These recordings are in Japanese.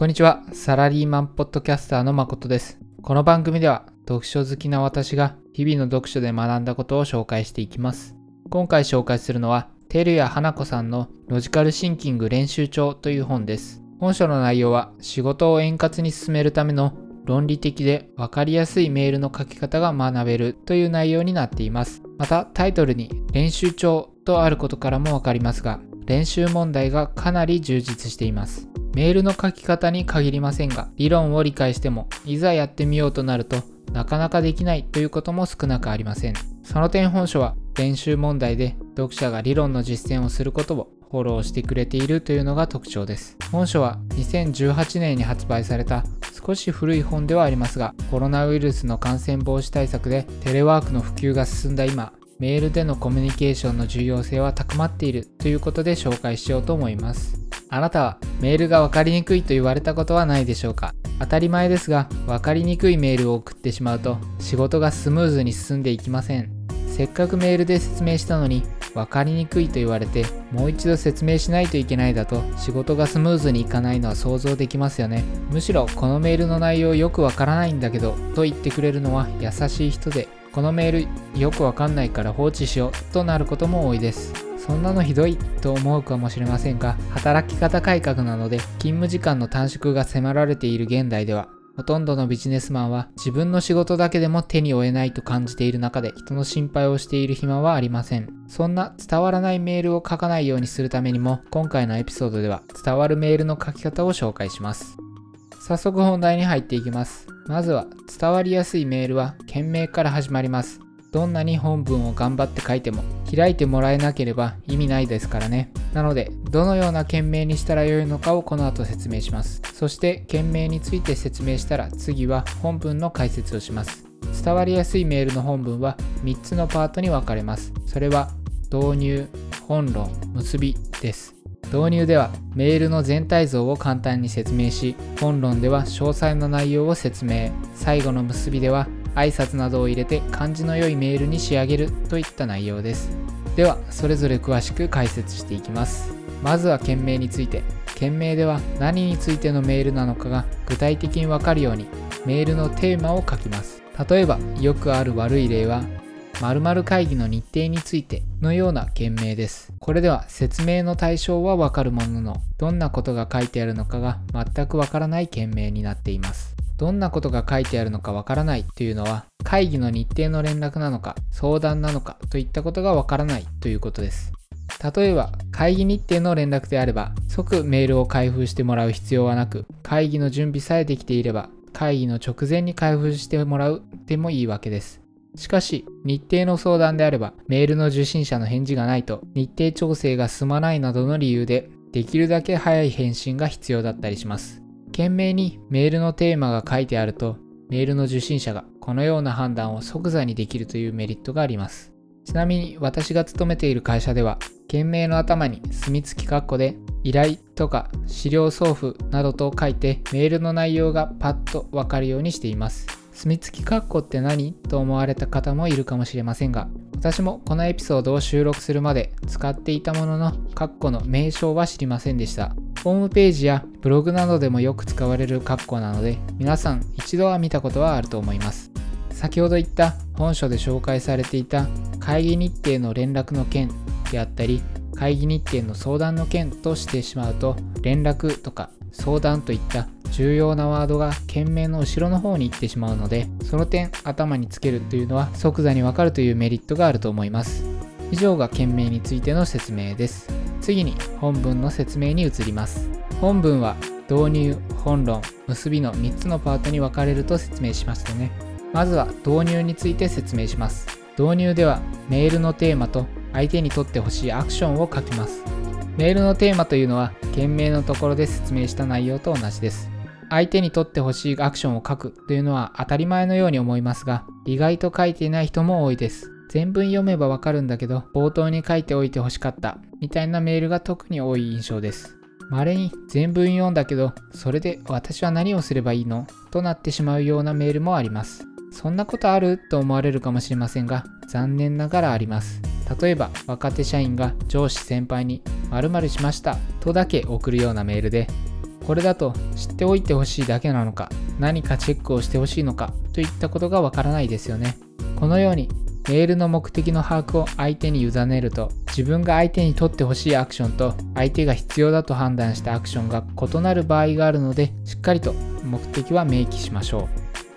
こんにちは、サラリーマンポッドキャスターの誠です。この番組では読書好きな私が日々の読書で学んだことを紹介していきます。今回紹介するのは、テルヤ花子さんのロジカルシンキング練習帳という本です。本書の内容は仕事を円滑に進めるための論理的で分かりやすいメールの書き方が学べるという内容になっています。またタイトルに練習帳とあることからもわかりますが、練習問題がかなり充実しています。メールの書き方に限りませんが、理論を理解しても、いざやってみようとなると、なかなかできないということも少なくありません。その点本書は練習問題で読者が理論の実践をすることをフォローしてくれているというのが特徴です。本書は2018年に発売された少し古い本ではありますが、コロナウイルスの感染防止対策でテレワークの普及が進んだ今、メールでのコミュニケーションの重要性は高まっているということで紹介しようと思います。あなたはメールが分かりにくいと言われたことはないでしょうか？当たり前ですが分かりにくいメールを送ってしまうと仕事がスムーズに進んでいきません。せっかくメールで説明したのに分かりにくいと言われてもう一度説明しないといけないだと仕事がスムーズにいかないのは想像できますよね。むしろこのメールの内容よくわからないんだけどと言ってくれるのは優しい人でこのメールよくわかんないから放置しようとなることも多いです。そんなのひどいと思うかもしれませんが働き方改革なので勤務時間の短縮が迫られている現代ではほとんどのビジネスマンは自分の仕事だけでも手に負えないと感じている中で人の心配をしている暇はありません。そんな伝わらないメールを書かないようにするためにも今回のエピソードでは伝わるメールの書き方を紹介します。早速本題に入っていきます。まずは伝わりやすいメールは件名から始まります。どんなに本文を頑張って書いても開いてもらえなければ意味ないですからね。なので、どのような件名にしたらよいのかをこの後説明します。そして、件名について説明したら次は本文の解説をします。伝わりやすいメールの本文は3つのパートに分かれます。それは、導入、本論、結びです。導入ではメールの全体像を簡単に説明し本論では詳細な内容を説明最後の結びでは挨拶などを入れて感じの良いメールに仕上げるといった内容ですではそれぞれ詳しく解説していきますまずは件名について件名では何についてのメールなのかが具体的にわかるようにメールのテーマを書きます例えばよくある悪い例は〇〇会議の日程についてのような件名です。これでは説明の対象はわかるものの、どんなことが書いてあるのかが全くわからない件名になっています。どんなことが書いてあるのかわからないというのは会議の日程の連絡なのか相談なのかといったことがわからないということです。例えば会議日程の連絡であれば即メールを開封してもらう必要はなく会議の準備さえできていれば会議の直前に開封してもらうでもいいわけです。しかし日程の相談であればメールの受信者の返事がないと日程調整が進まないなどの理由でできるだけ早い返信が必要だったりします。件名にメールのテーマが書いてあると、メールの受信者がこのような判断を即座にできるというメリットがあります。ちなみに私が勤めている会社では、件名の頭に墨付き括弧で依頼とか資料送付などと書いてメールの内容がパッとわかるようにしています。墨付き括弧って何と思われた方もいるかもしれませんが、私もこのエピソードを収録するまで使っていたものの、括弧の名称は知りませんでした。ホームページやブログなどでもよく使われる括弧なので、皆さん一度は見たことはあると思います。先ほど言った本書で紹介されていた会議日程の連絡の件であったり、会議日程の相談の件としてしまうと、連絡とか相談といった重要なワードが件名の後ろの方に行ってしまうのでその点頭につけるというのは即座にわかるというメリットがあると思います。以上が件名についての説明です。次に本文の説明に移ります。本文は導入本論結びの3つのパートに分かれると説明しましたね。まずは導入について説明します。導入ではメールのテーマと相手にとってほしいアクションを書きます。メールのテーマというのは件名のところで説明した内容と同じです。相手にとってほしいアクションを書くというのは当たり前のように思いますが、意外と書いていない人も多いです。全文読めばわかるんだけど、冒頭に書いておいてほしかった、みたいなメールが特に多い印象です。稀に全文読んだけど、それで私は何をすればいいの？となってしまうようなメールもあります。そんなことあると思われるかもしれませんが、残念ながらあります。例えば、若手社員が上司先輩に〇〇しましたとだけ送るようなメールで、これだと知っておいてほしいだけなのか何かチェックをしてほしいのかといったことがわからないですよね。このようにメールの目的の把握を相手に委ねると自分が相手に取ってほしいアクションと相手が必要だと判断したアクションが異なる場合があるのでしっかりと目的は明記しましょう。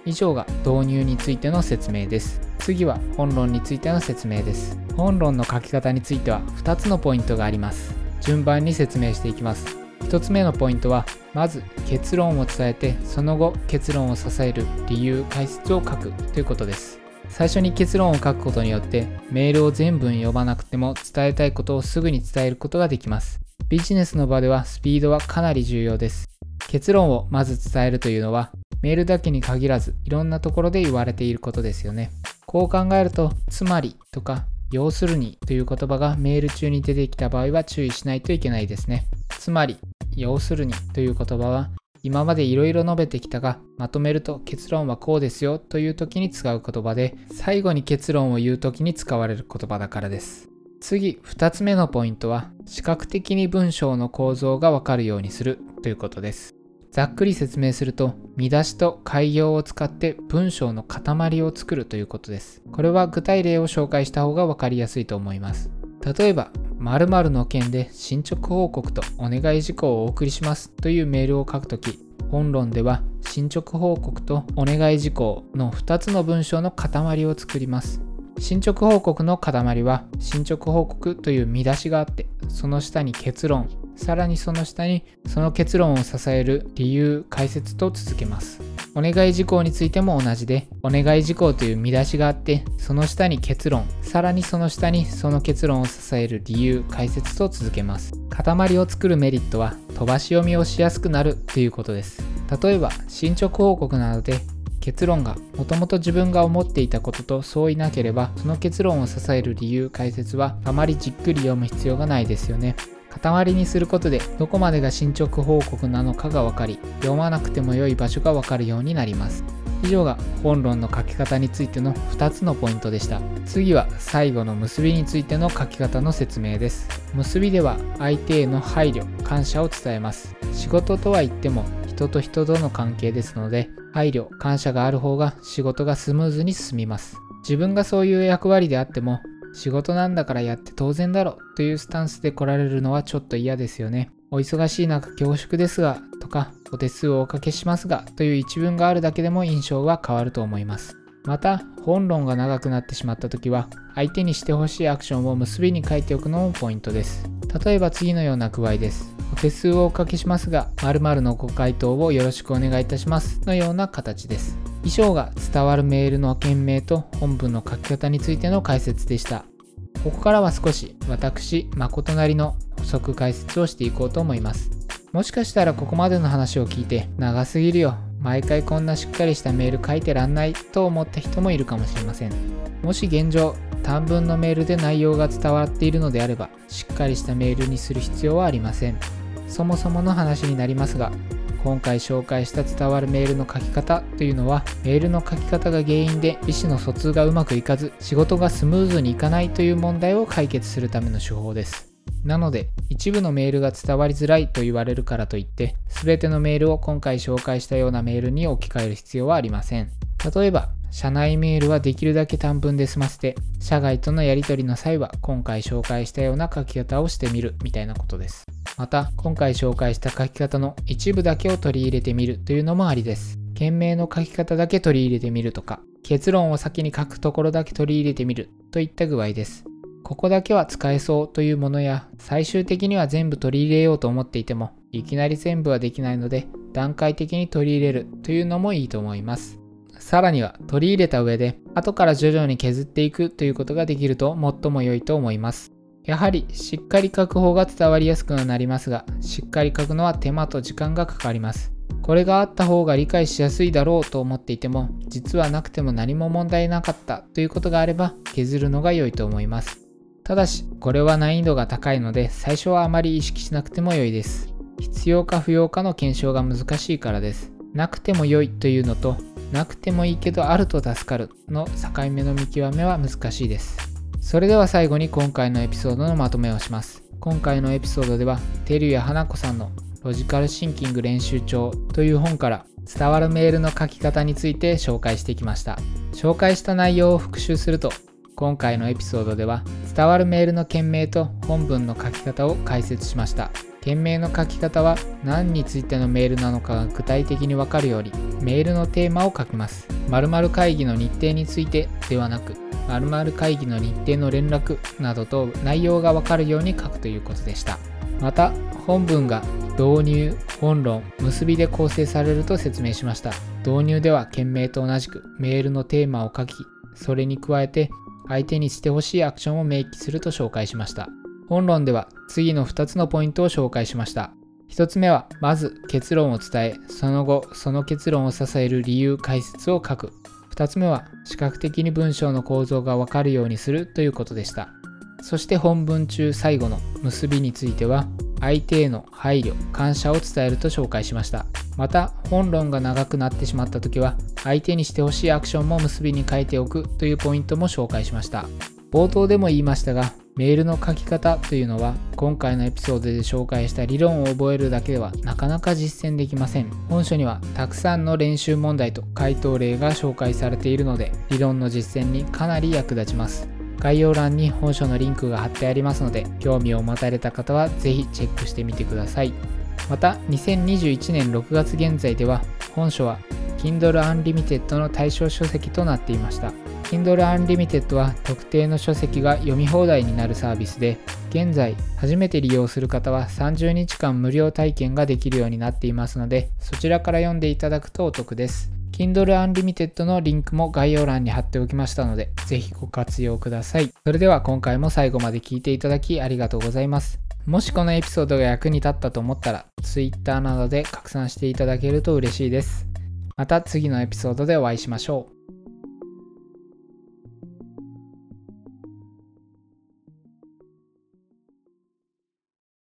以上が導入についての説明です。次は本論についての説明です。本論の書き方については2つのポイントがあります。順番に説明していきます。1つ目のポイントはまず結論を伝えてその後結論を支える理由解説を書くということです。最初に結論を書くことによってメールを全文読まなくても伝えたいことをすぐに伝えることができます。ビジネスの場ではスピードはかなり重要です。結論をまず伝えるというのはメールだけに限らずいろんなところで言われていることですよね。こう考えるとつまりとか要するにという言葉がメール中に出てきた場合は注意しないといけないですね。つまり要するにという言葉は今までいろいろ述べてきたがまとめると結論はこうですよという時に使う言葉で最後に結論を言う時に使われる言葉だからです。次2つ目のポイントは視覚的に文章の構造がわかるようにするということです。ざっくり説明すると見出しと開業を使って文章の塊を作るということですこれは具体例を紹介した方が分かりやすいと思います例えば〇〇の件で進捗報告とお願い事項をお送りしますというメールを書くとき、本論では進捗報告とお願い事項の2つの文章の塊を作ります。進捗報告の塊は進捗報告という見出しがあってその下に結論さらにその下にその結論を支える理由解説と続けます。お願い事項についても同じでお願い事項という見出しがあってその下に結論さらにその下にその結論を支える理由解説と続けます。塊を作るメリットは飛ばし読みをしやすくなるということです。例えば進捗報告などで結論がもともと自分が思っていたことと相違なければその結論を支える理由解説はあまりじっくり読む必要がないですよね。塊にすることでどこまでが進捗報告なのかが分かり読まなくても良い場所が分かるようになります。以上が本論の書き方についての2つのポイントでした。次は最後の結びについての書き方の説明です。結びでは相手への配慮感謝を伝えます。仕事とは言っても人と人との関係ですので配慮感謝がある方が仕事がスムーズに進みます。自分がそういう役割であっても仕事なんだからやって当然だろというスタンスで来られるのはちょっと嫌ですよね。お忙しい中恐縮ですがとかお手数をおかけしますがという一文があるだけでも印象は変わると思います。また本論が長くなってしまった時は相手にしてほしいアクションを結びに書いておくのもポイントです。例えば次のような具合です。お手数をおかけしますが、〇〇のご回答をよろしくお願いいたしますのような形です。以上が伝わるメールの件名と本文の書き方についての解説でした。ここからは少し私、誠なりの補足解説をしていこうと思います。もしかしたらここまでの話を聞いて長すぎるよ、毎回こんなしっかりしたメール書いてらんないと思った人もいるかもしれません。もし現状、短文のメールで内容が伝わっているのであれば、しっかりしたメールにする必要はありません。そもそもの話になりますが今回紹介した伝わるメールの書き方というのはメールの書き方が原因で意思の疎通がうまくいかず仕事がスムーズにいかないという問題を解決するための手法です。なので一部のメールが伝わりづらいと言われるからといって全てのメールを今回紹介したようなメールに置き換える必要はありません。例えば社内メールはできるだけ短文で済ませて社外とのやり取りの際は今回紹介したような書き方をしてみるみたいなことです。また今回紹介した書き方の一部だけを取り入れてみるというのもありです。件名の書き方だけ取り入れてみるとか結論を先に書くところだけ取り入れてみるといった具合です。ここだけは使えそうというものや最終的には全部取り入れようと思っていてもいきなり全部はできないので段階的に取り入れるというのもいいと思います。さらには取り入れた上で後から徐々に削っていくということができると最も良いと思います。やはりしっかり書く方が伝わりやすくなりますが、しっかり書くのは手間と時間がかかります。これがあった方が理解しやすいだろうと思っていても、実はなくても何も問題なかったということがあれば削るのが良いと思います。ただし、これは難易度が高いので、最初はあまり意識しなくても良いです。必要か不要かの検証が難しいからです。なくても良いというのと、なくてもいいけどあると助かるの境目の見極めは難しいです。それでは最後に今回のエピソードのまとめをします。今回のエピソードでは、てるや花子さんのロジカルシンキング練習帳という本から伝わるメールの書き方について紹介してきました。紹介した内容を復習すると、今回のエピソードでは伝わるメールの件名と本文の書き方を解説しました。件名の書き方は何についてのメールなのかが具体的にわかるようにメールのテーマを書きます。〇〇会議の日程についてではなく会議の日程の連絡などと内容がわかるように書くということでした。また本文が導入、本論、結びで構成されると説明しました。導入では件名と同じくメールのテーマを書き、それに加えて相手にしてほしいアクションを明記すると紹介しました。本論では次の2つのポイントを紹介しました。1つ目は、まず結論を伝え、その後、その結論を支える理由解説を書く。2つ目は、視覚的に文章の構造がわかるようにするということでした。そして本文中最後の結びについては、相手への配慮、感謝を伝えると紹介しました。また、本論が長くなってしまった時は、相手にしてほしいアクションも結びに書いておくというポイントも紹介しました。冒頭でも言いましたが、メールの書き方というのは今回のエピソードで紹介した理論を覚えるだけではなかなか実践できません。本書にはたくさんの練習問題と回答例が紹介されているので理論の実践にかなり役立ちます。概要欄に本書のリンクが貼ってありますので興味を持たれた方は是非チェックしてみてください。また2021年6月現在では本書は Kindle Unlimited の対象書籍となっていました。Kindle Unlimited は特定の書籍が読み放題になるサービスで現在初めて利用する方は30日間無料体験ができるようになっていますのでそちらから読んでいただくとお得です Kindle Unlimited のリンクも概要欄に貼っておきましたので、ぜひご活用ください。それでは今回も最後まで聞いていただきありがとうございます。もしこのエピソードが役に立ったと思ったら、Twitter などで拡散していただけると嬉しいです。また次のエピソードでお会いしましょう。